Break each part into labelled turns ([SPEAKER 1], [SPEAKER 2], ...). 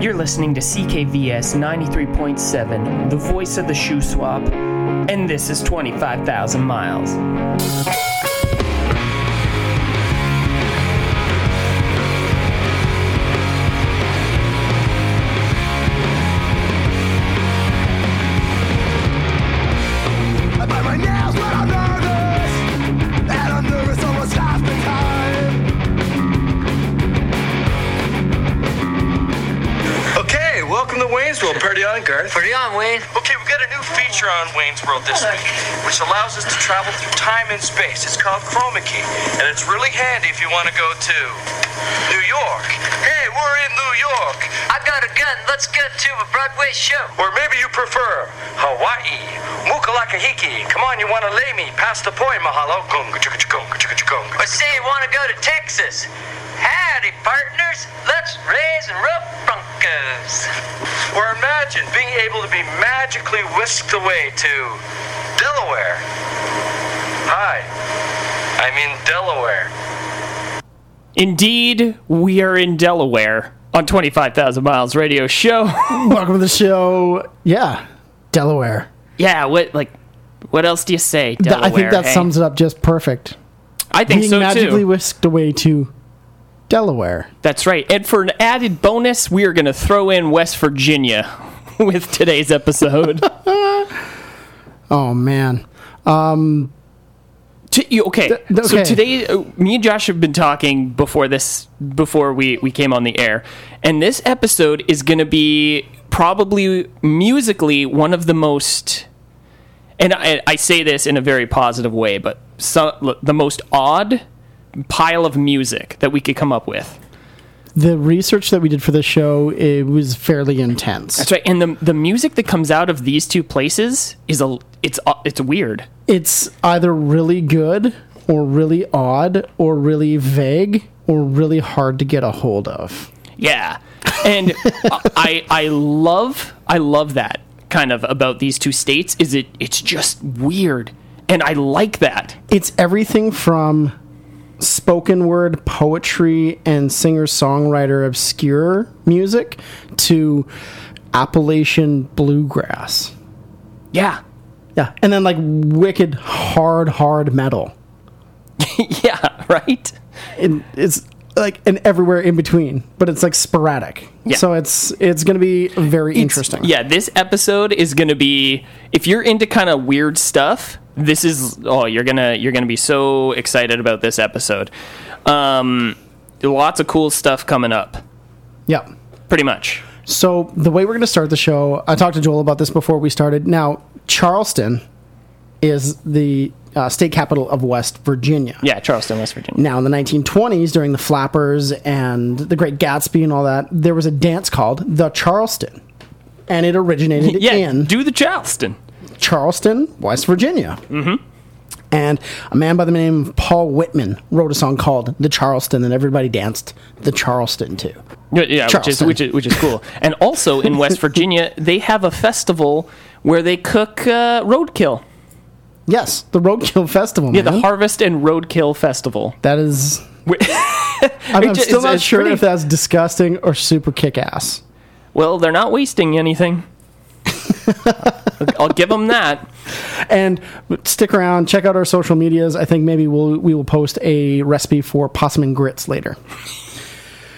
[SPEAKER 1] You're listening to CKVS 93.7, the voice of the shoe swap, and this is 25,000 miles.
[SPEAKER 2] Garth.
[SPEAKER 3] Pretty on, Wayne.
[SPEAKER 2] Okay, we've got a new feature on Wayne's World this week, which allows us to travel through time and space. It's called Chroma Key, and it's really handy if you want to go to New York. Hey, we're in New York.
[SPEAKER 3] I've got a gun. Let's get to a Broadway show.
[SPEAKER 2] Or maybe you prefer Hawaii. Mukalakahiki. Come on, you want to lay me? Pass the point, mahalo. Gunga chugga chugga chugga chugga.
[SPEAKER 3] Or say you want to go to Texas. Howdy, partners. Let's raise and rub Broncos.
[SPEAKER 2] Or imagine being able to be magically whisked away to Delaware. Hi, I'm in Delaware.
[SPEAKER 1] Indeed, we are in Delaware on 25,000 Miles Radio Show.
[SPEAKER 4] Welcome to the show. Yeah, Delaware.
[SPEAKER 1] yeah, what like what else do you say?
[SPEAKER 4] Th- I think that
[SPEAKER 1] hey?
[SPEAKER 4] sums it up just perfect.
[SPEAKER 1] I think
[SPEAKER 4] Being
[SPEAKER 1] so
[SPEAKER 4] magically
[SPEAKER 1] too.
[SPEAKER 4] whisked away to Delaware.
[SPEAKER 1] That's right. And for an added bonus, we are going to throw in West Virginia with today's episode.
[SPEAKER 4] Oh man.
[SPEAKER 1] T- you- okay.
[SPEAKER 4] Th-
[SPEAKER 1] So today, uh, me and Josh have been talking before this, before we we came on the air, and this episode is going to be probably musically one of the most. And I, I say this in a very positive way, but so, the most odd pile of music that we could come up with.
[SPEAKER 4] The research that we did for the show it was fairly intense.
[SPEAKER 1] That's right. And the the music that comes out of these two places is a it's uh, it's weird.
[SPEAKER 4] It's either really good or really odd or really vague or really hard to get a hold of.
[SPEAKER 1] Yeah, and I I love I love that kind of about these two states. Is it it's just weird, and I like that.
[SPEAKER 4] It's everything from spoken word poetry and singer songwriter obscure music to Appalachian bluegrass.
[SPEAKER 1] Yeah,
[SPEAKER 4] Yeah, and then like wicked hard hard metal.
[SPEAKER 1] yeah, right.
[SPEAKER 4] And it's like and everywhere in between, but it's like sporadic.
[SPEAKER 1] Yeah.
[SPEAKER 4] So it's it's going to be very interesting.
[SPEAKER 1] Yeah, this episode is gonna be if you're into kind of weird stuff. This is oh you're gonna you're gonna be so excited about this episode. Um, lots of cool stuff coming up.
[SPEAKER 4] Yeah.
[SPEAKER 1] Pretty much.
[SPEAKER 4] So the way we're going to start the show, I talked to Joel about this before we started. Now, Charleston is the uh, state capital of West Virginia.
[SPEAKER 1] Yeah, Charleston, West Virginia.
[SPEAKER 4] Now, in the 1920s, during the Flappers and the Great Gatsby and all that, there was a dance called the Charleston, and it originated
[SPEAKER 1] Yeah,
[SPEAKER 4] in
[SPEAKER 1] do the Charleston.
[SPEAKER 4] Charleston, West Virginia. Mm-hmm. And a man by the name of Paul Whitman wrote a song called "The Charleston," and everybody danced the Charleston too.
[SPEAKER 1] Yeah, yeah which is, which is which is cool. And also in West Virginia, they have a festival where they cook uh, roadkill.
[SPEAKER 4] Yes, the Roadkill Festival.
[SPEAKER 1] Yeah,
[SPEAKER 4] man.
[SPEAKER 1] the Harvest and Roadkill Festival.
[SPEAKER 4] that is I'm, I'm still
[SPEAKER 1] it's-
[SPEAKER 4] not
[SPEAKER 1] it's
[SPEAKER 4] sure
[SPEAKER 1] pretty-
[SPEAKER 4] if that's disgusting or super kick ass.
[SPEAKER 1] Well, they're not wasting anything. I'll give them that.
[SPEAKER 4] And stick around, check out our social medias. I think maybe we'll we will post a recipe for possum and grits later.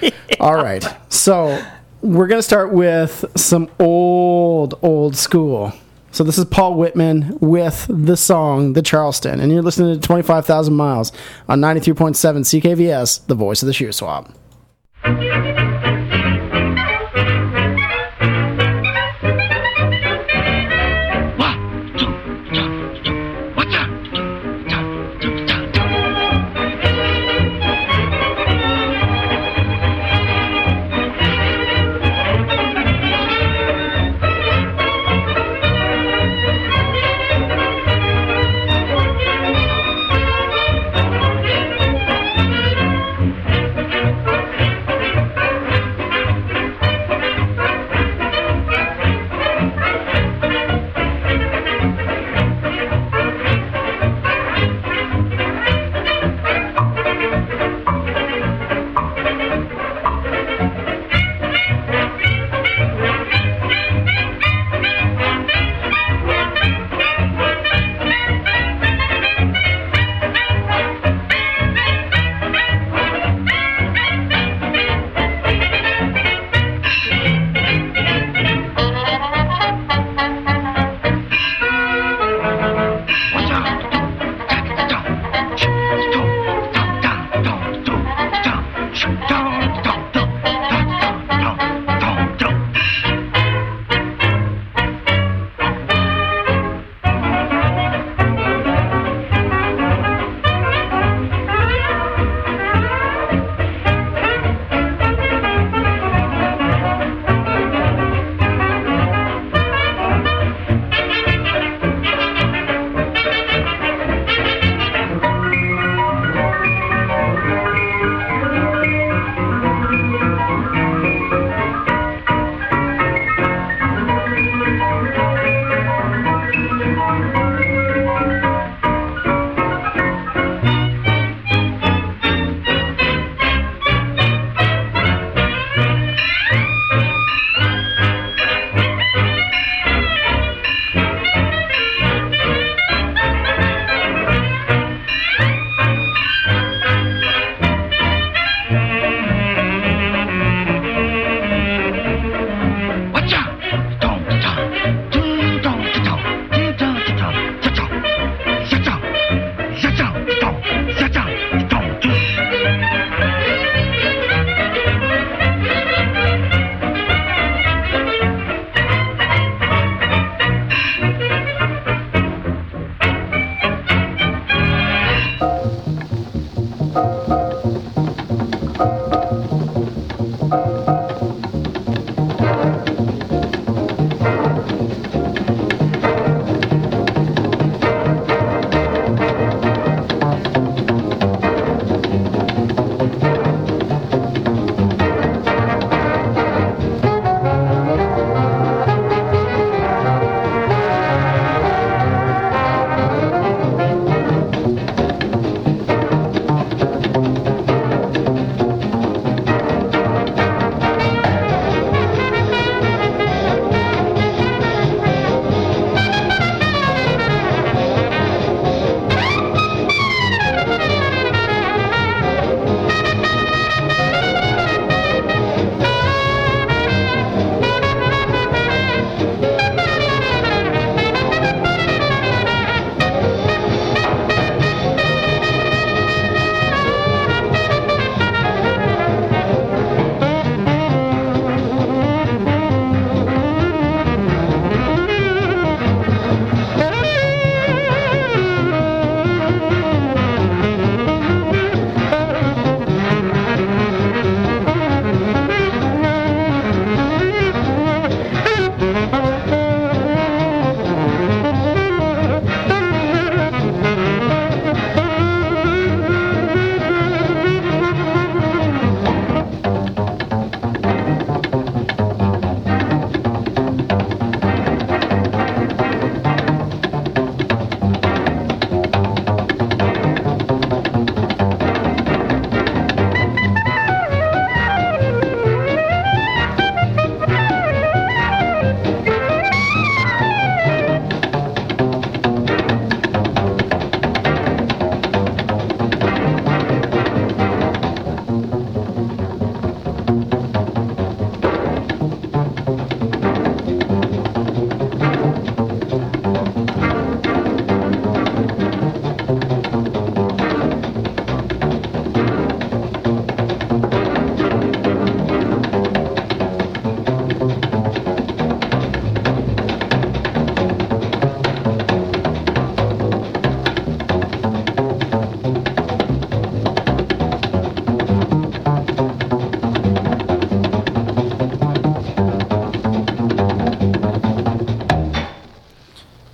[SPEAKER 4] All right, so we're gonna start with some old old school. So this is Paul Whitman with the song "The Charleston," and you're listening to Twenty Five Thousand Miles on ninety three point seven CKVS, the voice of the shoe swap.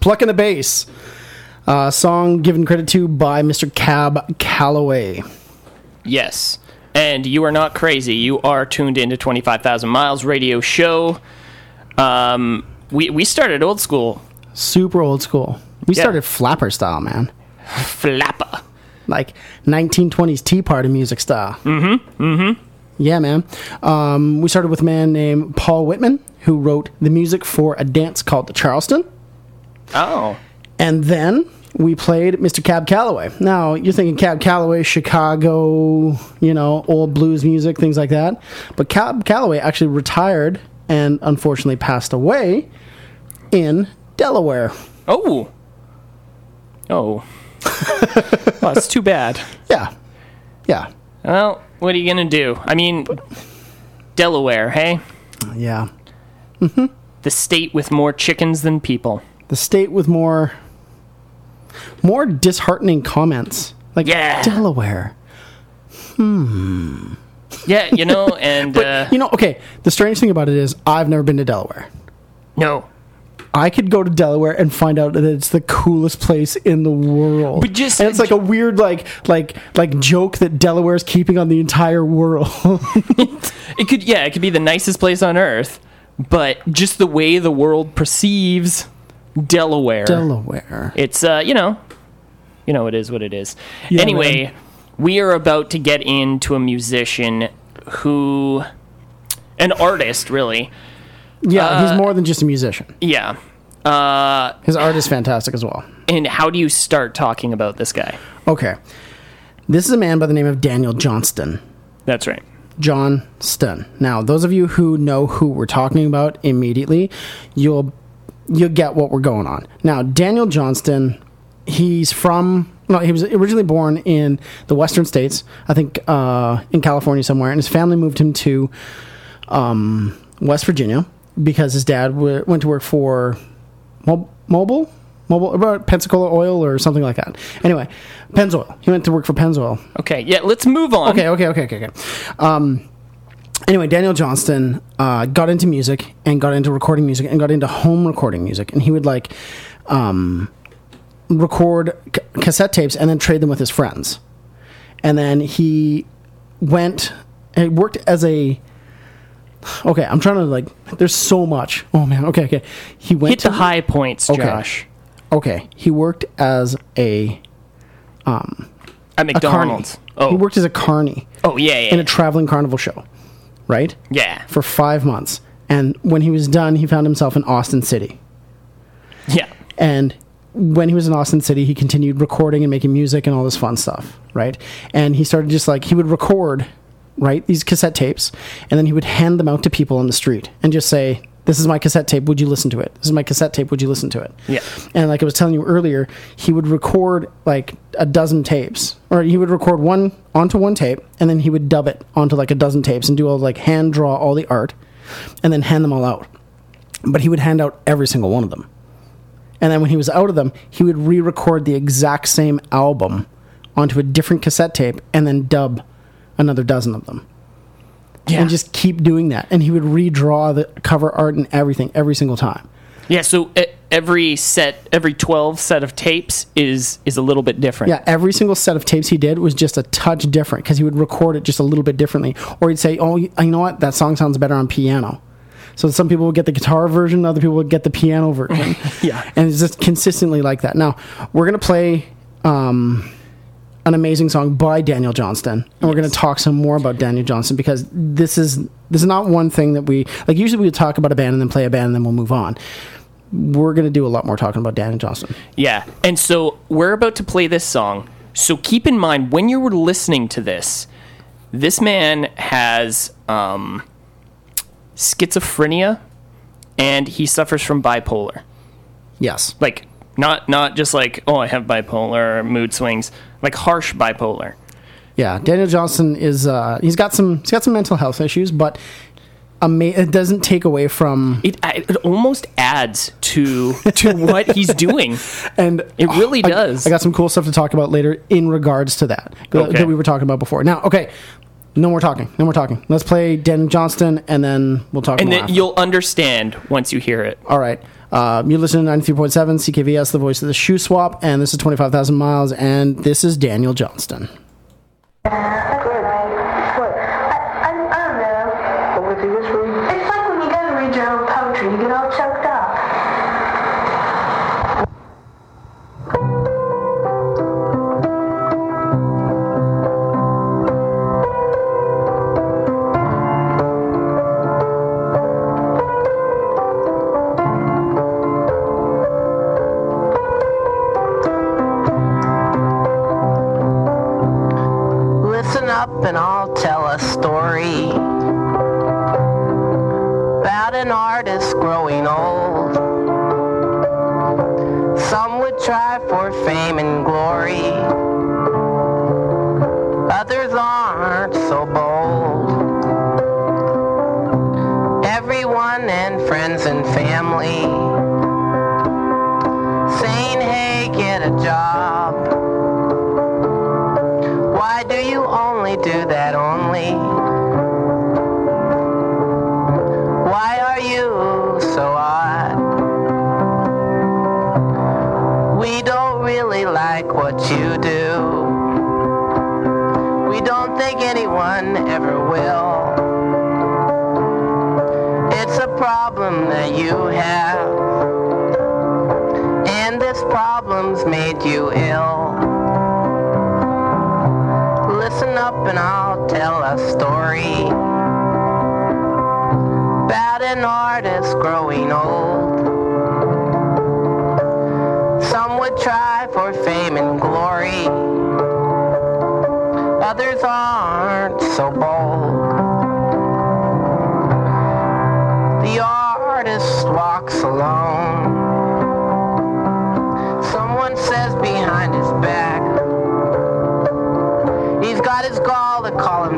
[SPEAKER 4] Plucking the Bass. Uh, song given credit to by Mr. Cab Calloway.
[SPEAKER 1] Yes. And you are not crazy. You are tuned into 25,000 Miles radio show. Um, we, we started old school
[SPEAKER 4] Super old school. We
[SPEAKER 1] Yeah.
[SPEAKER 4] started flapper style, man.
[SPEAKER 1] flapper.
[SPEAKER 4] Like 1920s Tea Party music style. Mm-hmm. Mm-hmm. Yeah, man. Um, we started with a man named Paul Whitman, who wrote the music for a dance called the Charleston.
[SPEAKER 1] Oh.
[SPEAKER 4] And then we played Mr. Cab Calloway. Now, you're thinking Cab Calloway, Chicago, you know, old blues music, things like that. But Cab Calloway actually retired and unfortunately passed away in Delaware.
[SPEAKER 1] Oh. Oh. well, that's too bad.
[SPEAKER 4] Yeah. Yeah.
[SPEAKER 1] Well, what are you gonna do? I mean, Delaware, hey,
[SPEAKER 4] Yeah.
[SPEAKER 1] the state with more chickens than people.
[SPEAKER 4] The state with more more disheartening comments. Like
[SPEAKER 1] Yeah.
[SPEAKER 4] Delaware. Hmm.
[SPEAKER 1] Yeah, you know, and
[SPEAKER 4] But
[SPEAKER 1] uh,
[SPEAKER 4] you know, okay, the strange thing about it is I've never been to Delaware.
[SPEAKER 1] no,
[SPEAKER 4] I could go to Delaware and find out that it's the coolest place in the world.
[SPEAKER 1] But just-
[SPEAKER 4] and it's like a weird like like like joke that Delaware's keeping on the entire world.
[SPEAKER 1] it could yeah, it could be the nicest place on earth, but just the way the world perceives Delaware.
[SPEAKER 4] Delaware.
[SPEAKER 1] It's uh, you know, you know, it is what it is.
[SPEAKER 4] Yeah,
[SPEAKER 1] anyway,
[SPEAKER 4] man.
[SPEAKER 1] we are about to get into a musician who, an artist, really.
[SPEAKER 4] Yeah,
[SPEAKER 1] Uh,
[SPEAKER 4] he's more than just a musician.
[SPEAKER 1] Yeah. Uh,
[SPEAKER 4] His art is fantastic as well.
[SPEAKER 1] and how do you start talking about this guy?
[SPEAKER 4] Okay. This is a man by the name of Daniel Johnston.
[SPEAKER 1] That's right.
[SPEAKER 4] Johnston. Now, those of you who know who we're talking about immediately, you'll you'll get what we're going on. Now, Daniel Johnston, he's from no, he was originally born in the western states, I think uh, in California somewhere, and his family moved him to um, West Virginia because his dad w- went to work for Mo- Mobil, Mobil, about Pensacola Oil or something like that. Anyway, Pennzoil. He went to work for Pennzoil
[SPEAKER 1] Okay, yeah, let's move on.
[SPEAKER 4] Okay, okay, okay, okay, okay. Um, anyway, Daniel Johnston uh, got into music and got into recording music and got into home recording music, and he would like um, record c- cassette tapes and then trade them with his friends. And then he went and worked as a. Okay, I'm trying to like. There's so much. Oh man. Okay, okay. He went
[SPEAKER 1] Hit the
[SPEAKER 4] to
[SPEAKER 1] high points,
[SPEAKER 4] Okay.
[SPEAKER 1] Josh.
[SPEAKER 4] Okay, he worked as a
[SPEAKER 1] At
[SPEAKER 4] a carny.
[SPEAKER 1] McDonald's. Oh,
[SPEAKER 4] He worked as a carny
[SPEAKER 1] oh yeah, yeah,
[SPEAKER 4] in a traveling carnival show, right?
[SPEAKER 1] yeah,
[SPEAKER 4] For five months. And when he was done, he found himself in Austin City.
[SPEAKER 1] yeah.
[SPEAKER 4] And when he was in Austin City, he continued recording and making music and all this fun stuff, right? And he started just like, he would record, right, these cassette tapes, and then he would hand them out to people on the street and just say, This is my cassette tape. Would you listen to it? This is my cassette tape. Would you listen to it?
[SPEAKER 1] Yeah.
[SPEAKER 4] And like I was telling you earlier, he would record like a dozen tapes, or he would record one onto one tape, and then he would dub it onto like a dozen tapes and do all like hand draw all the art, and then hand them all out. But he would hand out every single one of them. And then when he was out of them, he would re record the exact same album onto a different cassette tape and then dub another dozen of them.
[SPEAKER 1] Yeah.
[SPEAKER 4] And just keep doing that. And he would redraw the cover art and everything every single time.
[SPEAKER 1] Yeah, so every set, every twelve set of tapes is is a little bit different.
[SPEAKER 4] Yeah, every single set of tapes he did was just a touch different because he would record it just a little bit differently. Or he'd say, oh, you you know what? That song sounds better on piano. So some people would get the guitar version, other people would get the piano version.
[SPEAKER 1] Yeah.
[SPEAKER 4] And it's just consistently like that. Now, we're going to play um, an amazing song by Daniel Johnston. And we're going to talk some more about Daniel Johnston because this is this is not one thing that we like usually we talk about a band and then play a band and then we'll move on. We're going to do a lot more talking about Daniel Johnston.
[SPEAKER 1] Yeah. And so we're about to play this song. So keep in mind when you were listening to this, this man has um, schizophrenia and he suffers from bipolar.
[SPEAKER 4] Yes.
[SPEAKER 1] Like not not just like oh I have bipolar or mood swings, like harsh bipolar.
[SPEAKER 4] Yeah, Daniel Johnston is uh, he's got some he's got some mental health issues, but ama- it doesn't take away from
[SPEAKER 1] It it almost adds to to what he's doing.
[SPEAKER 4] and
[SPEAKER 1] It really
[SPEAKER 4] I-
[SPEAKER 1] does.
[SPEAKER 4] I, got some cool stuff to talk about later in regards to that that-
[SPEAKER 1] Okay.
[SPEAKER 4] that we were talking about before. Now, okay, no more talking, no more talking. Let's play Daniel Johnston, and then we'll talk.
[SPEAKER 1] And
[SPEAKER 4] more
[SPEAKER 1] then
[SPEAKER 4] after.
[SPEAKER 1] you'll understand once you hear it.
[SPEAKER 4] All right. Uh, you listen to 93.7 CKVS, the voice of the shoe swap, and this is 25,000 miles, and this is Daniel Johnston.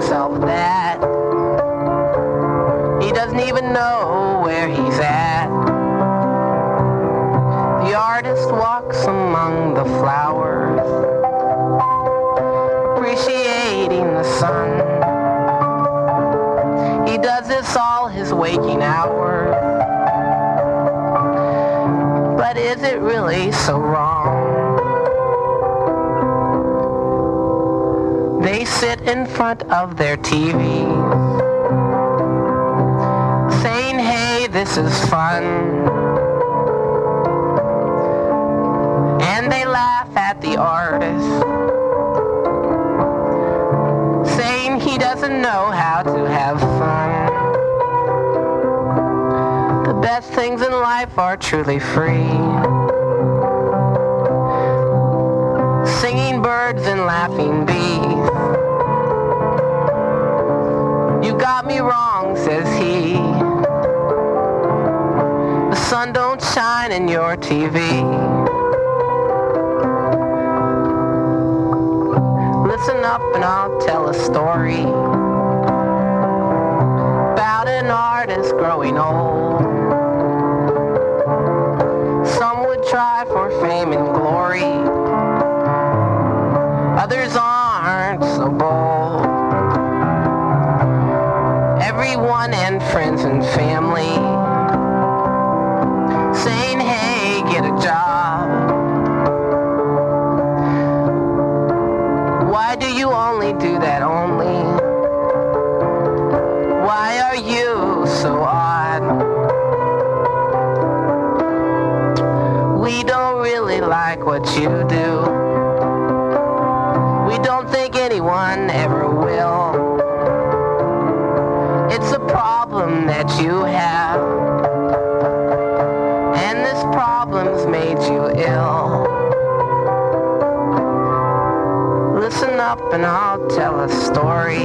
[SPEAKER 5] Himself that. He doesn't even know where he's at. The artist walks among the flowers, appreciating the sun. He does this all his waking hours. But is it really so wrong? They sit in front of their TVs, saying, hey, this is fun. And they laugh at the artist, saying he doesn't know how to have fun. The best things in life are truly free. Singing birds and laughing bees. You got me wrong, says he. The sun don't shine in your TV. Listen up and I'll tell a story like what you do. We don't think anyone ever will. It's a problem that you have. And this problem's made you ill. Listen up and I'll tell a story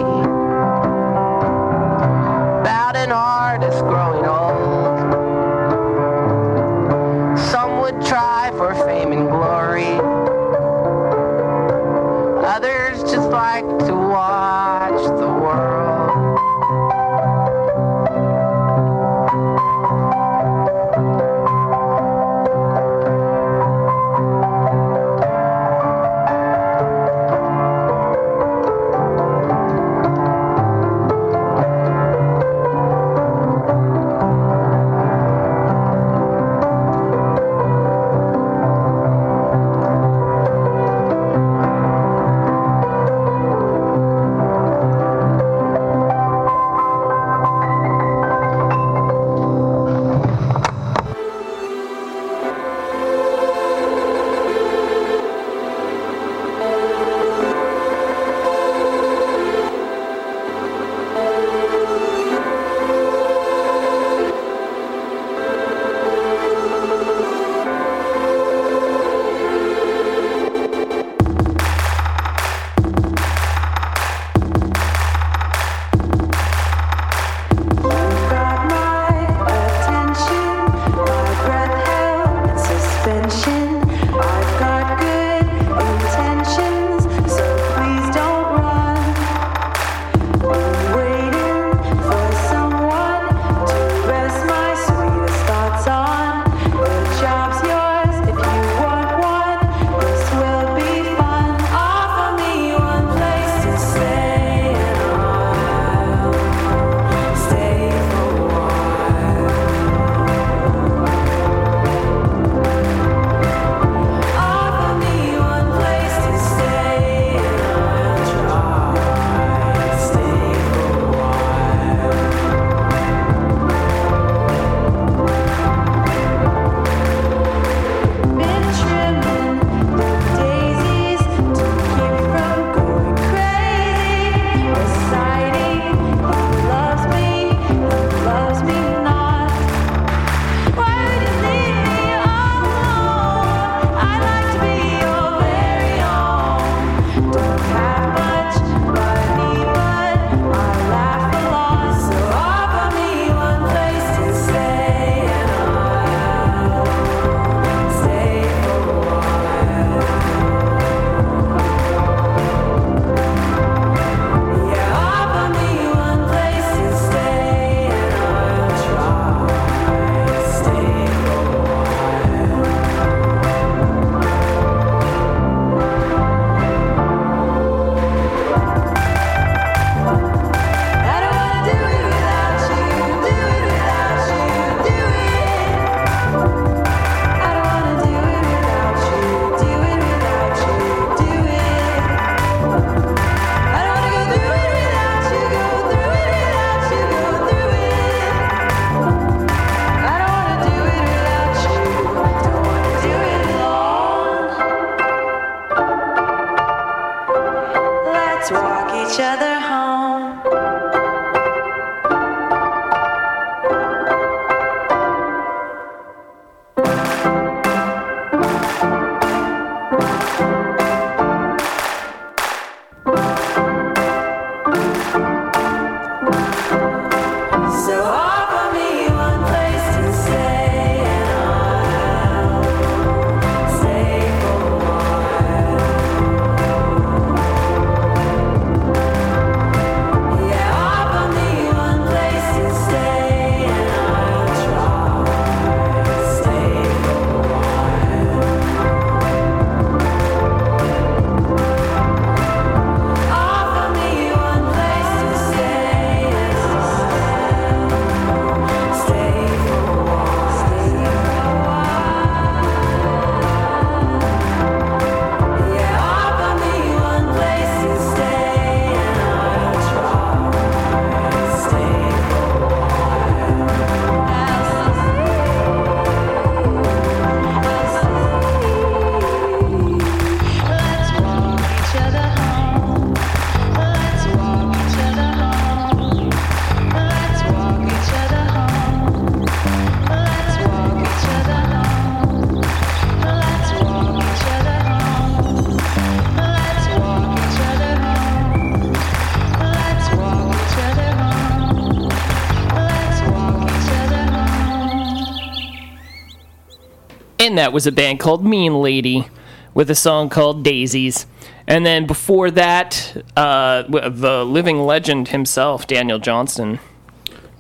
[SPEAKER 1] then that was a band called Mean Lady with a song called Daisies. And then before that, uh, the living legend himself, Daniel Johnston,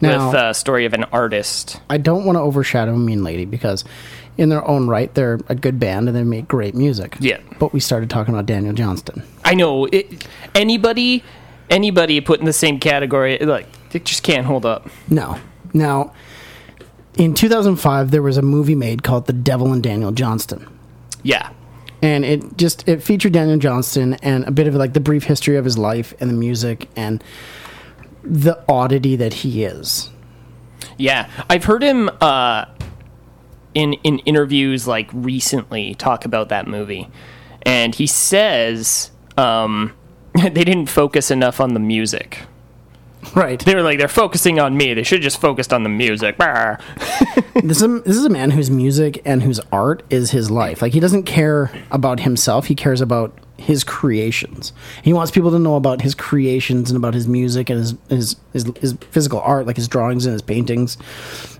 [SPEAKER 4] Now-
[SPEAKER 1] with uh, Story of an Artist.
[SPEAKER 4] I don't want to overshadow Mean Lady because, in their own right, they're a good band and they make great music.
[SPEAKER 1] Yeah.
[SPEAKER 4] But we started talking about Daniel Johnston.
[SPEAKER 1] I know it, anybody, anybody put in the same category, like it just can't hold up.
[SPEAKER 4] No. Now, in 2005, there was a movie made called The Devil and Daniel Johnston.
[SPEAKER 1] Yeah,
[SPEAKER 4] and it just it featured Daniel Johnston and a bit of like the brief history of his life and the music and the oddity that he is.
[SPEAKER 1] yeah. I've heard him uh, in in interviews like recently talk about that movie, and he says um, they didn't focus enough on the music.
[SPEAKER 4] Right.
[SPEAKER 1] They were like they're focusing on me. They should have just focused on the music.
[SPEAKER 4] This is a, this is a man whose music and whose art is his life. Like he doesn't care about himself; he cares about his creations. He wants people to know about his creations and about his music and his his his, his physical art, like his drawings and his paintings,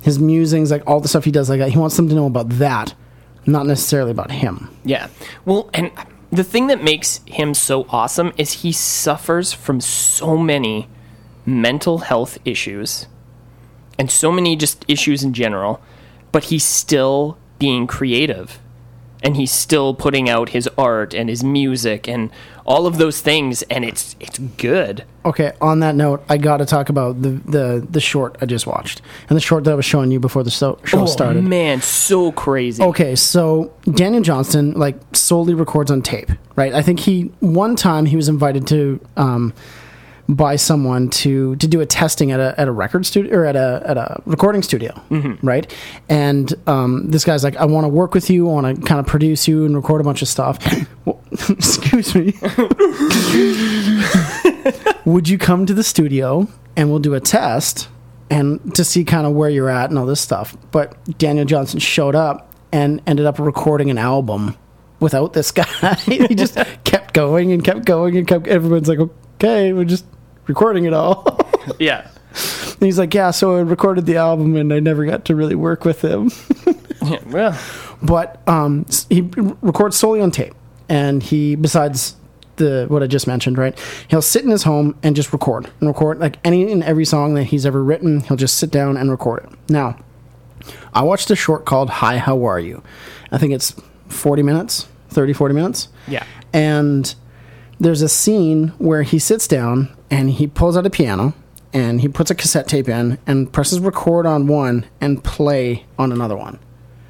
[SPEAKER 4] his musings, like all the stuff he does. Like that. he wants them to know about that, not necessarily about him.
[SPEAKER 1] Yeah. Well, and the thing that makes him so awesome is he suffers from so many mental health issues and so many just issues in general, but he's still being creative. And he's still putting out his art and his music and all of those things and it's it's good.
[SPEAKER 4] Okay, on that note, I got to talk about the, the the short I just watched and the short that I was showing you before the so- show
[SPEAKER 1] Oh
[SPEAKER 4] started.
[SPEAKER 1] man, so crazy.
[SPEAKER 4] Okay, so Daniel Johnston like solely records on tape, right? I think he one time he was invited to um, by someone to to do a testing at a at a record studio or at a at a recording studio, right? And um, this guy's like, I want to work with you, I want to kind of produce you and record a bunch of stuff. Well, excuse me. Would you come to the studio and we'll do a test and to see kind of where you're at and all this stuff? But Daniel Johnston showed up and ended up recording an album without this guy. he just kept going and kept going and kept. Everyone's like, okay, we're just recording it all.
[SPEAKER 1] Yeah.
[SPEAKER 4] and he's like, yeah, so I recorded the album and I never got to really work with him.
[SPEAKER 1] yeah. Well,
[SPEAKER 4] but um, he records solely on tape, and he besides the what I just mentioned, right? He'll sit in his home and just record and record like any and every song that he's ever written. He'll just sit down and record it. Now, I watched a short called "Hi, How Are You?" I think it's forty minutes, 30, 40 minutes.
[SPEAKER 1] Yeah.
[SPEAKER 4] and there's a scene where he sits down and he pulls out a piano and he puts a cassette tape in and presses record on one and play on another one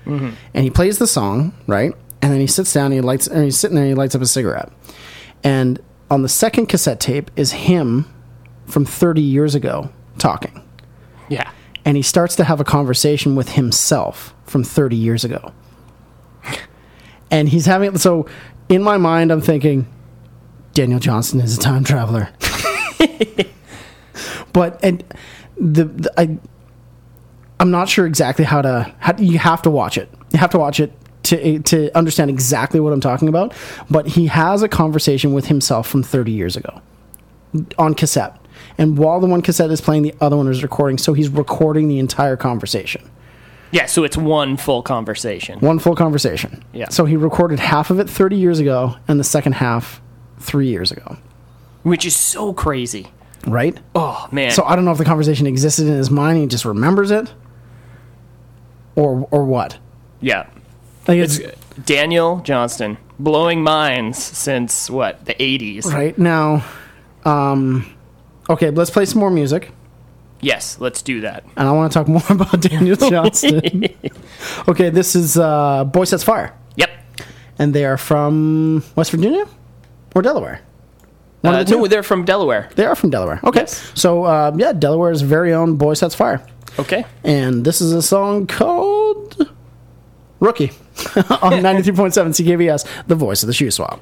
[SPEAKER 4] mm-hmm. and he plays the song, right? And then he sits down, and he lights, and he's sitting there, and he lights up a cigarette. And on the second cassette tape is him from 30 years ago talking.
[SPEAKER 1] yeah.
[SPEAKER 4] And he starts to have a conversation with himself from 30 years ago. And he's having, so in my mind, I'm thinking, Daniel Johnston is a time traveler. but, and the, the I, I'm not sure exactly how to. How, you have to watch it. You have to watch it to to understand exactly what I'm talking about. But he has a conversation with himself from 30 years ago on cassette, and while the one cassette is playing, the other one is recording. So he's recording the entire conversation,
[SPEAKER 1] Yeah, so it's one full conversation.
[SPEAKER 4] one full conversation.
[SPEAKER 1] Yeah.
[SPEAKER 4] So he recorded half of it 30 years ago, and the second half three years ago.
[SPEAKER 1] Which is so crazy.
[SPEAKER 4] Right.
[SPEAKER 1] Oh man.
[SPEAKER 4] So I don't know if the conversation existed in his mind. and He just remembers it, or or what.
[SPEAKER 1] yeah.
[SPEAKER 4] Like it's,
[SPEAKER 1] Daniel Johnston, blowing minds since what the eighties.
[SPEAKER 4] right now. Um, okay, let's play some more music,
[SPEAKER 1] Yes, let's do that.
[SPEAKER 4] and I want to talk more about Daniel Johnston. okay, this is uh, Boy Sets Fire,
[SPEAKER 1] Yep.
[SPEAKER 4] and they are from West Virginia or Delaware. One
[SPEAKER 1] Uh,
[SPEAKER 4] of the
[SPEAKER 1] no,
[SPEAKER 4] two.
[SPEAKER 1] they're from Delaware.
[SPEAKER 4] They are from Delaware. Okay,
[SPEAKER 1] Yes.
[SPEAKER 4] so uh, yeah, Delaware's very own Boy Sets Fire,
[SPEAKER 1] Okay.
[SPEAKER 4] and this is a song called Rookie on ninety three point seven CKVS, the voice of the shoe swap.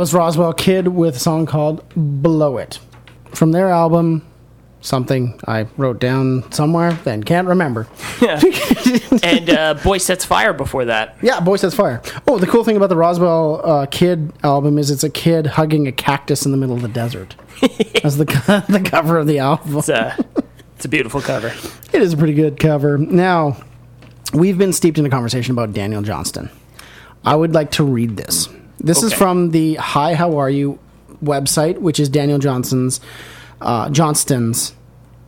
[SPEAKER 4] Was Roswell Kid with a song called Blow It. From their album, something I wrote down somewhere, then can't remember. Yeah.
[SPEAKER 1] and uh, Boy Sets Fire before that.
[SPEAKER 4] Yeah, Boy Sets Fire. Oh, the cool thing about the Roswell uh, Kid album is it's a kid hugging a cactus in the middle of the desert. That's the, the cover of the album.
[SPEAKER 1] It's a, it's a beautiful cover.
[SPEAKER 4] It is a pretty good cover. Now, we've been steeped in a conversation about Daniel Johnston. I would like to read this. This is from the Hi How Are You website, which is Daniel Johnson's uh, Johnston's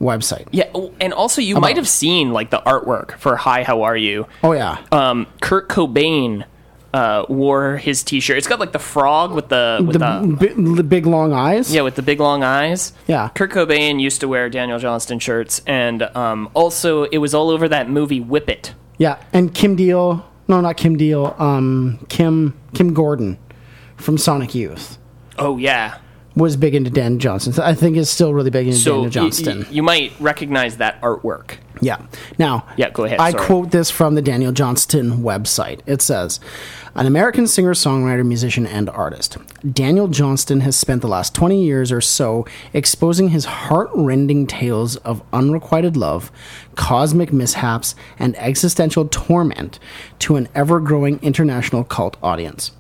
[SPEAKER 4] website.
[SPEAKER 1] Yeah, and also you might have seen like the artwork for "Hi, How Are You."
[SPEAKER 4] Oh yeah,
[SPEAKER 1] Um, Kurt Cobain uh, wore his T-shirt. It's got like the frog with the with
[SPEAKER 4] the,
[SPEAKER 1] the,
[SPEAKER 4] bi- the big long eyes.
[SPEAKER 1] yeah with the big long eyes.
[SPEAKER 4] Yeah.
[SPEAKER 1] Kurt Cobain used to wear Daniel Johnston shirts, and um, also it was all over that movie Whip It.
[SPEAKER 4] Yeah, and Kim Deal. No, not Kim Deal. Um, Kim Kim Gordon from Sonic Youth
[SPEAKER 1] Oh yeah.
[SPEAKER 4] was big into Dan Johnston. I think is still really big into
[SPEAKER 1] So
[SPEAKER 4] Daniel
[SPEAKER 1] y-
[SPEAKER 4] Johnston.
[SPEAKER 1] y- you might recognize that artwork.
[SPEAKER 4] Yeah. Now,
[SPEAKER 1] Yeah, go ahead,
[SPEAKER 4] I
[SPEAKER 1] sorry.
[SPEAKER 4] quote this from the Daniel Johnston website. It says, "An American singer, songwriter, musician, and artist, Daniel Johnston has spent the last 20 years or so exposing his heart-rending tales of unrequited love, cosmic mishaps, and existential torment to an ever-growing international cult audience."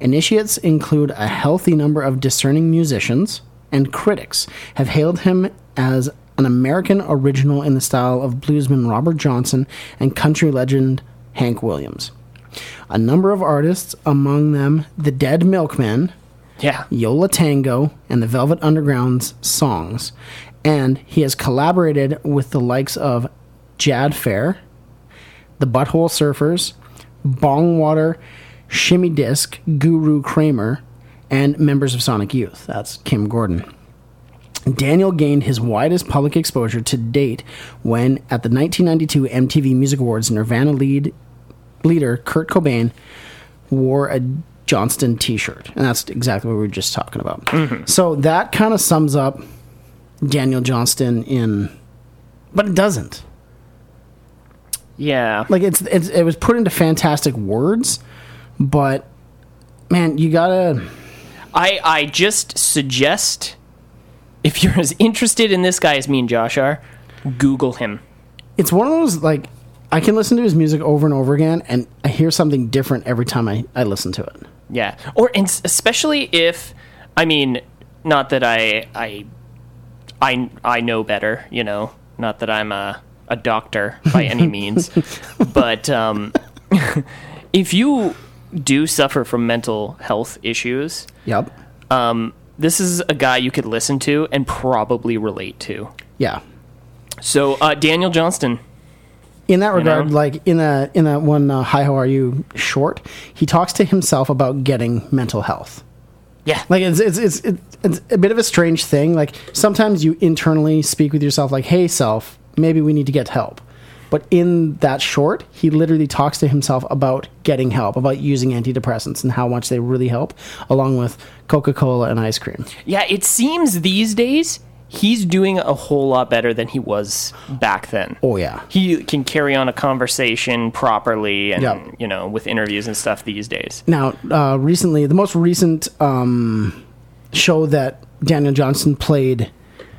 [SPEAKER 4] Initiates include a healthy number of discerning musicians, and critics have hailed him as an American original in the style of bluesman Robert Johnson and country legend Hank Williams. A number of artists, among them the Dead Milkmen,
[SPEAKER 1] Yeah.
[SPEAKER 4] Yo La Tengo, and the Velvet Underground's songs, and he has collaborated with the likes of Jad Fair, the Butthole Surfers, Bongwater, Shimmy Disc, Guru Kramer, and members of Sonic Youth. That's Kim Gordon. Daniel gained his widest public exposure to date when, at the 1992 MTV Music Awards, Nirvana lead leader Kurt Cobain wore a Johnston T-shirt, and that's exactly what we were just talking about. Mm-hmm. So that kind of sums up Daniel Johnston in, but it doesn't.
[SPEAKER 1] Yeah.
[SPEAKER 4] Like it's, it's it was put into fantastic words, but man, you gotta.
[SPEAKER 1] I I just suggest if you're as interested in this guy as me and Josh are, Google him.
[SPEAKER 4] It's one of those like I can listen to his music over and over again, and I hear something different every time I I listen to it.
[SPEAKER 1] Yeah, or and especially if I mean, not that I I I I know better, you know, not that I'm a a doctor by any means, but um, if you do suffer from mental health issues,
[SPEAKER 4] Yep.
[SPEAKER 1] um, this is a guy you could listen to and probably relate to.
[SPEAKER 4] Yeah.
[SPEAKER 1] So uh, Daniel Johnston,
[SPEAKER 4] in that regard,
[SPEAKER 1] know?
[SPEAKER 4] like in that in that one uh, "Hi, how are you?" short, he talks to himself about getting mental health.
[SPEAKER 1] yeah,
[SPEAKER 4] Like it's it's it's it's, it's a bit of a strange thing. Like sometimes you internally speak with yourself, like, "Hey, self, maybe we need to get help." But in that short, he literally talks to himself about getting help, about using antidepressants and how much they really help, along with Coca Cola and ice cream.
[SPEAKER 1] yeah. It seems these days he's doing a whole lot better than he was back then.
[SPEAKER 4] Oh yeah,
[SPEAKER 1] he can carry on a conversation properly and
[SPEAKER 4] Yeah.
[SPEAKER 1] you know with interviews and stuff these days
[SPEAKER 4] Now, uh, recently, the most recent um, show that Daniel Johnston played,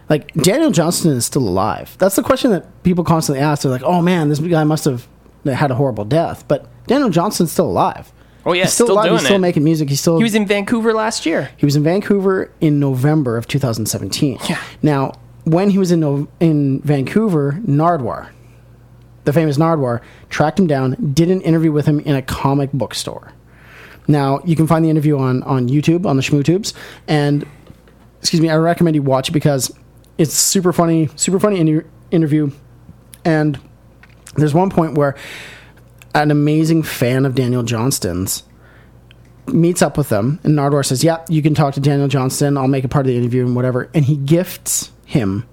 [SPEAKER 4] like Daniel Johnston is still alive. That's the question that people constantly ask. They're like, "Oh man, this guy must have had a horrible death," but Daniel Johnston's still alive.
[SPEAKER 1] Oh yeah
[SPEAKER 4] He's still,
[SPEAKER 1] still,
[SPEAKER 4] alive.
[SPEAKER 1] doing
[SPEAKER 4] He's still
[SPEAKER 1] it
[SPEAKER 4] making music. He's still
[SPEAKER 1] he was in vancouver last year
[SPEAKER 4] he was in Vancouver in November of 2017.
[SPEAKER 1] Yeah.
[SPEAKER 4] Now, when he was in in Vancouver, Nardwuar, the famous Nardwuar, tracked him down, did an interview with him in a comic book store. Now, you can find the interview on on YouTube on the SchmooTubes, and excuse me, I recommend you watch it because it's super funny, super funny inter- interview, and there's one point where an amazing fan of Daniel Johnston's meets up with them, and Nardwuar says, "Yeah, you can talk to Daniel Johnston. I'll make a part of the interview and whatever." And he gifts him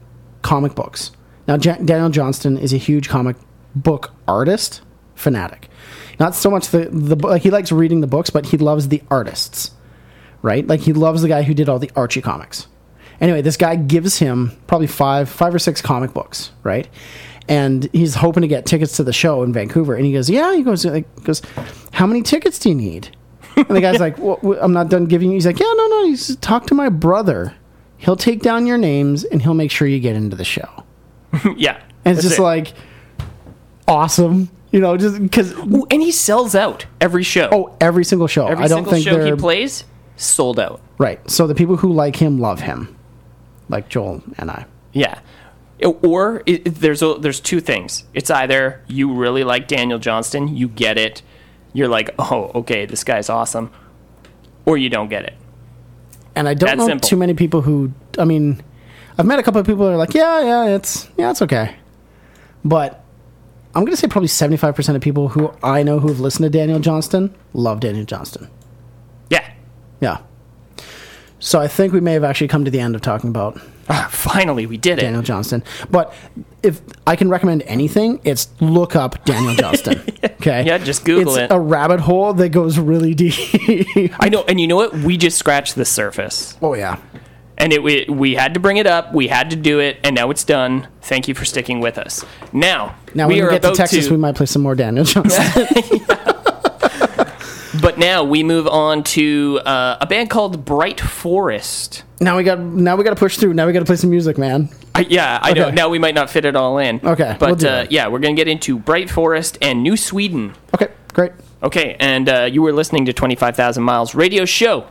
[SPEAKER 4] comic books. Now, Ja- Daniel Johnston is a huge comic book artist fanatic. Not so much the the like he likes reading the books, but he loves the artists, right? Like he loves the guy who did all the Archie comics. Anyway, this guy gives him probably five five or six comic books, right? And he's hoping to get tickets to the show in Vancouver. And he goes, "Yeah." He goes, like, goes, "How many tickets do you need?" and the guy's like, well, I'm not done giving you. He's like, yeah, no, no. He's talk to my brother. He'll take down your names and he'll make sure you get into the show.
[SPEAKER 6] yeah.
[SPEAKER 4] And it's just
[SPEAKER 6] it.
[SPEAKER 4] like awesome, you know, just because
[SPEAKER 6] and he sells out every show.
[SPEAKER 4] oh, every single show.
[SPEAKER 6] every
[SPEAKER 4] I don't
[SPEAKER 6] single
[SPEAKER 4] think
[SPEAKER 6] show he plays sold out.
[SPEAKER 4] right. So the people who like him love him, like Joel and I.
[SPEAKER 6] Yeah. Or it, there's a, there's two things. It's either you really like Daniel Johnston, you get it, you're like, oh, okay, this guy's awesome, or you don't get it.
[SPEAKER 4] And I don't
[SPEAKER 6] That
[SPEAKER 4] know
[SPEAKER 6] simple.
[SPEAKER 4] too many people who. I mean, I've met a couple of people that are like, yeah, yeah, it's yeah, it's okay. But I'm gonna say probably 75 percent of people who I know who have listened to Daniel Johnston love Daniel Johnston.
[SPEAKER 6] Yeah.
[SPEAKER 4] Yeah. So I think we may have actually come to the end of talking about
[SPEAKER 6] Ah, finally, we did it.
[SPEAKER 4] Daniel Johnston. But if I can recommend anything, it's look up Daniel Johnston. Okay.
[SPEAKER 6] Yeah, just Google it.
[SPEAKER 4] it's
[SPEAKER 6] it.
[SPEAKER 4] a rabbit hole that goes really deep.
[SPEAKER 6] I know, and you know what? We just scratched the surface,
[SPEAKER 4] oh yeah.
[SPEAKER 6] and it we, we had to bring it up. We had to do it, and now it's done. Thank you for sticking with us. Now,
[SPEAKER 4] Now
[SPEAKER 6] we
[SPEAKER 4] when we
[SPEAKER 6] are
[SPEAKER 4] get to
[SPEAKER 6] about
[SPEAKER 4] Texas, we might play some more Daniel Johnston.
[SPEAKER 6] But now we move on to uh, a band called Bright Forest.
[SPEAKER 4] now we got now we got to push through. Now we got to play some music, man.
[SPEAKER 6] I, yeah, I know. Now we might not fit it all in.
[SPEAKER 4] Okay,
[SPEAKER 6] but
[SPEAKER 4] we'll
[SPEAKER 6] uh, yeah, we're gonna get into Bright Forest and New Sweden.
[SPEAKER 4] Okay, great.
[SPEAKER 6] Okay, and uh, you were listening to Twenty Five Thousand Miles Radio Show.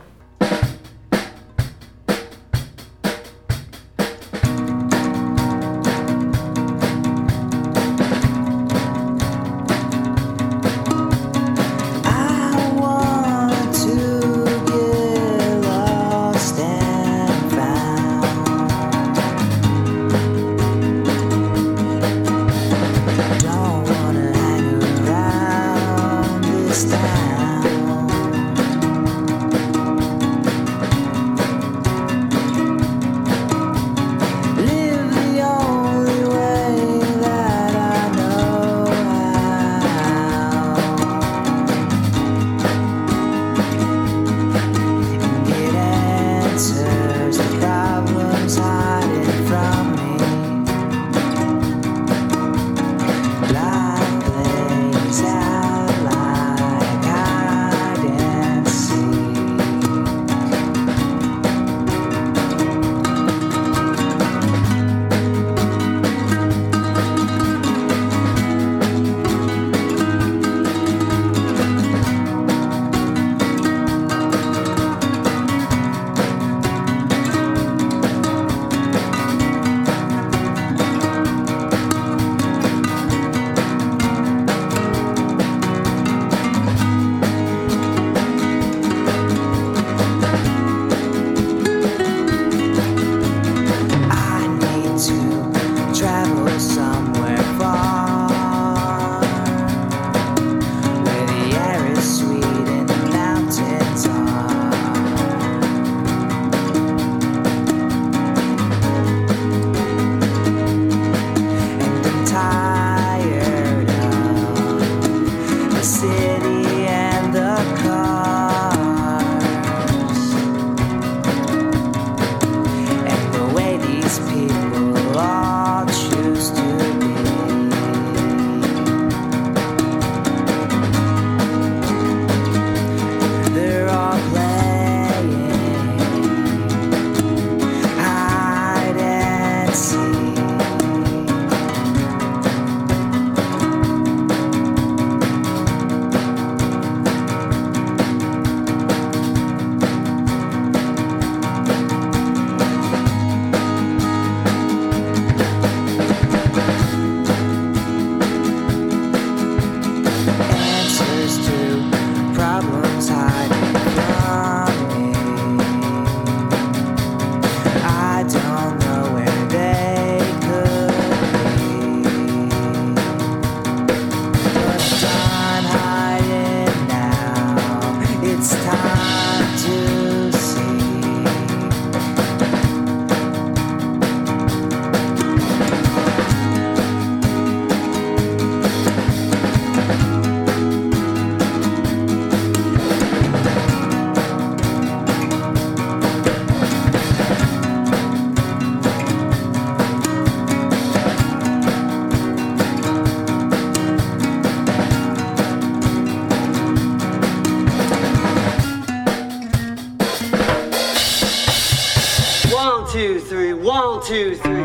[SPEAKER 7] Three, one, two, three.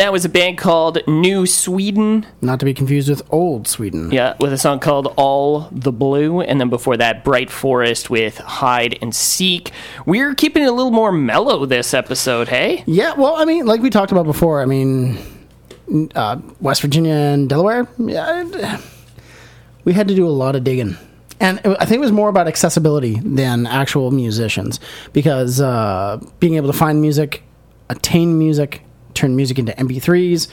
[SPEAKER 7] And that
[SPEAKER 1] was a band called New Sweden.
[SPEAKER 4] Not to be confused with Old Sweden.
[SPEAKER 1] Yeah, with a song called All the Blue. And then before that, Bright Forest with Hide and Seek. We're keeping it a little more mellow this episode, hey?
[SPEAKER 4] Yeah, well, I mean, like we talked about before, I mean, uh, West Virginia and Delaware, yeah, we had to do a lot of digging. And I think it was more about accessibility than actual musicians because uh, being able to find music, attain music, turn music into MP3s,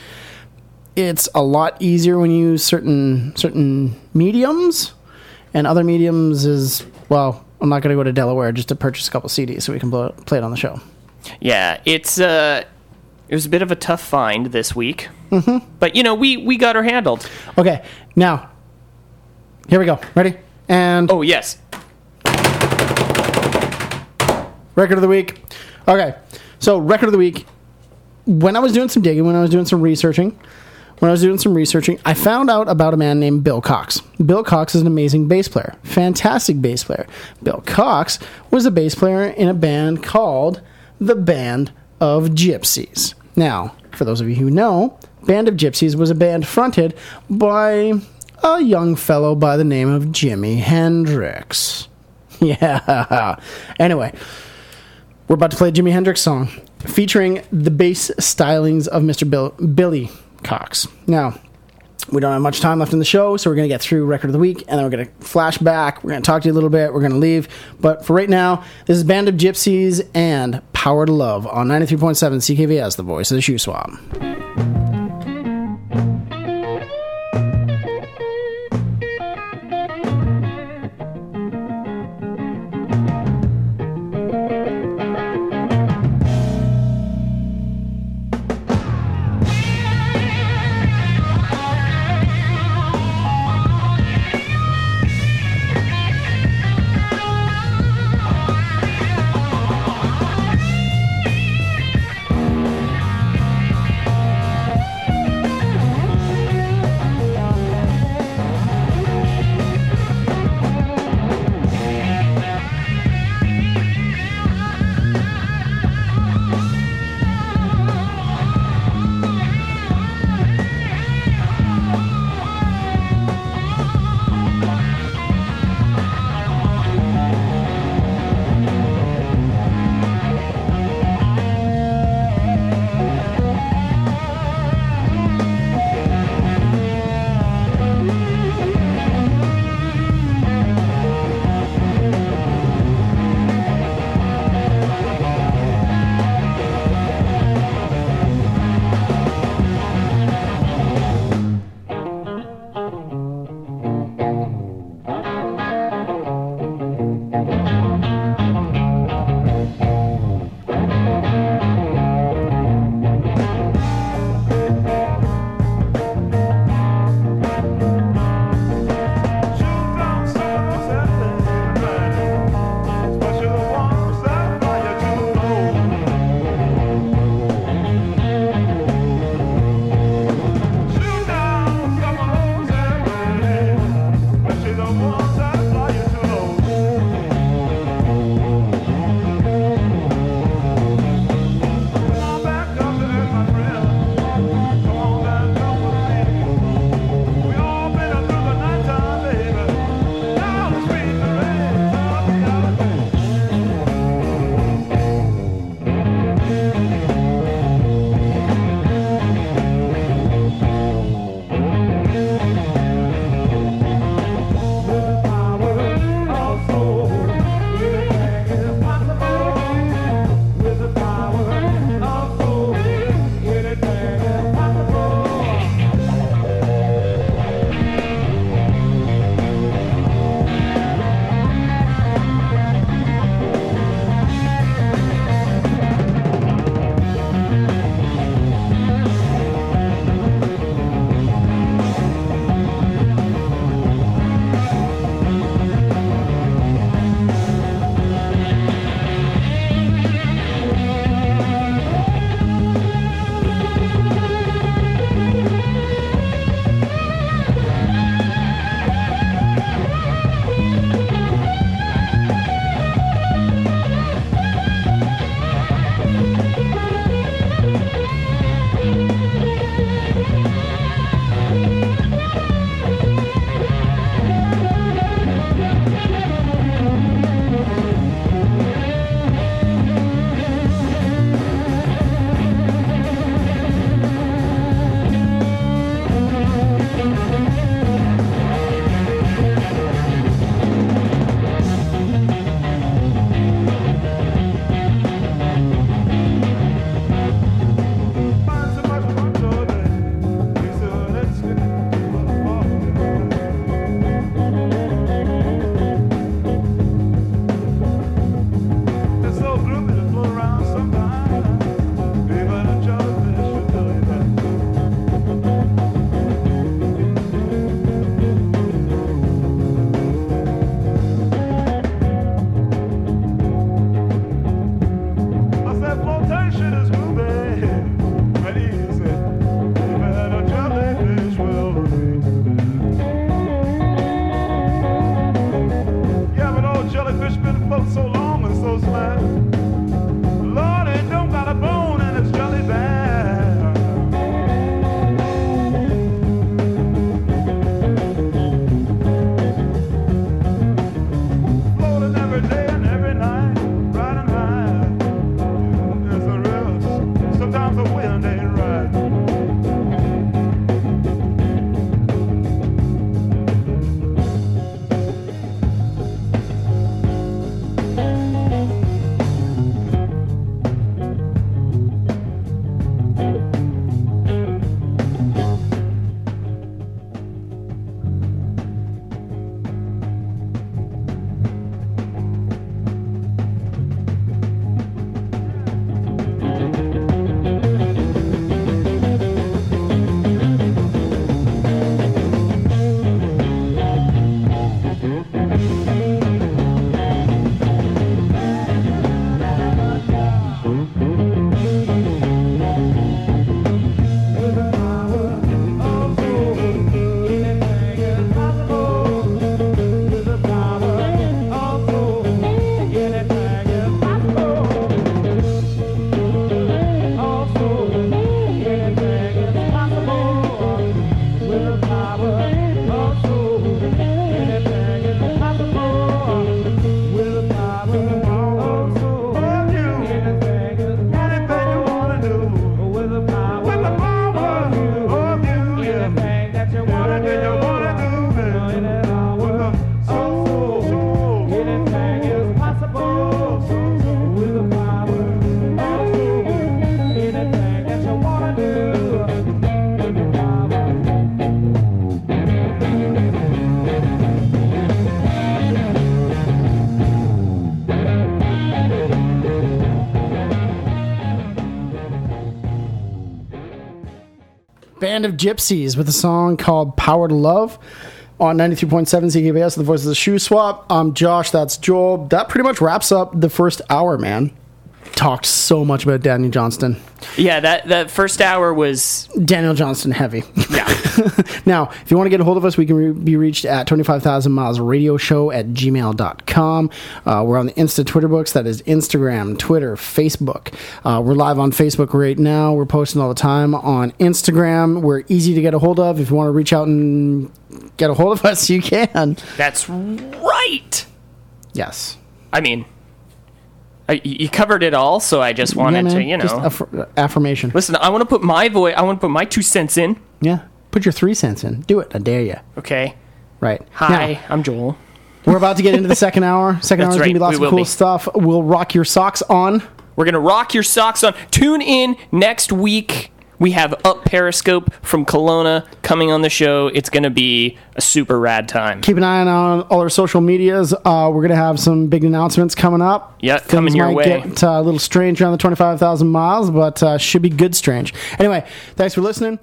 [SPEAKER 4] it's a lot easier when you use certain certain mediums, and other mediums is well, I'm not going to go to Delaware just to purchase a couple CDs so we can blow, play it on the show.
[SPEAKER 1] Yeah, it's uh it was a bit of a tough find this week. Mm-hmm. But you know, we we got her handled.
[SPEAKER 4] Okay, now here we go. Ready? And
[SPEAKER 1] Oh yes.
[SPEAKER 4] record of the week. Okay, so record of the week. When I was doing some digging, when I was doing some researching, when I was doing some researching, I found out about a man named Bill Cox. Bill Cox is an amazing bass player, fantastic bass player. Bill Cox was a bass player in a band called the Band of Gypsys. Now, for those of you who know, Band of Gypsys was a band fronted by a young fellow by the name of Jimi Hendrix. Yeah. Anyway, we're about to play a Jimi Hendrix song featuring the bass stylings of Mr. Bill, Billy Cox. Now, we don't have much time left in the show, so we're going to get through record of the week, and then we're going to flash back. We're going to talk to you a little bit. We're going to leave, but for right now, this is Band of Gypsys and Power to Love on 93.7 CKVS, the voice of the
[SPEAKER 8] Shuswap.
[SPEAKER 4] Band of Gypsys with a song called Power to Love on 93.7 CKVS, the voice of the Shuswap. I'm Josh, that's Joel. That pretty much wraps up the first hour, man. Talked so much about Daniel Johnston.
[SPEAKER 1] Yeah, that that first hour was
[SPEAKER 4] Daniel Johnston heavy.
[SPEAKER 1] yeah.
[SPEAKER 4] Now, if you want to get a hold of us, we can re- be reached at 25,000 miles radio show at gmail.com. Uh, we're on the Insta Twitter books. That is Instagram, Twitter, Facebook. Uh, we're live on Facebook right now. We're posting all the time on Instagram. We're easy to get a hold of. If you want to reach out and get a hold of us, you can.
[SPEAKER 1] That's right.
[SPEAKER 4] Yes.
[SPEAKER 1] I mean, I, you covered it all, so I just wanted
[SPEAKER 4] Yeah,
[SPEAKER 1] to, you know.
[SPEAKER 4] Just aff- affirmation.
[SPEAKER 1] Listen, I want to put my voice. I want to put my two cents in.
[SPEAKER 4] Yeah. Put your three cents in. Do it. I dare you.
[SPEAKER 1] Okay.
[SPEAKER 4] Right.
[SPEAKER 1] Hi,
[SPEAKER 4] Now,
[SPEAKER 1] I'm Joel.
[SPEAKER 4] we're about to get into the second hour. Second hour is going to be lots of cool
[SPEAKER 1] be.
[SPEAKER 4] stuff. We'll rock your socks on.
[SPEAKER 1] We're gonna rock your socks on. Tune in next week. We have Up Periscope from Kelowna coming on the show. It's gonna be a super rad time.
[SPEAKER 4] keep an eye on all our social medias. Uh, we're going to have some big announcements coming up.
[SPEAKER 1] Yeah, coming your
[SPEAKER 4] might
[SPEAKER 1] way.
[SPEAKER 4] get uh, a little strange around the 25,000 miles, but uh, should be good strange. Anyway, thanks for listening.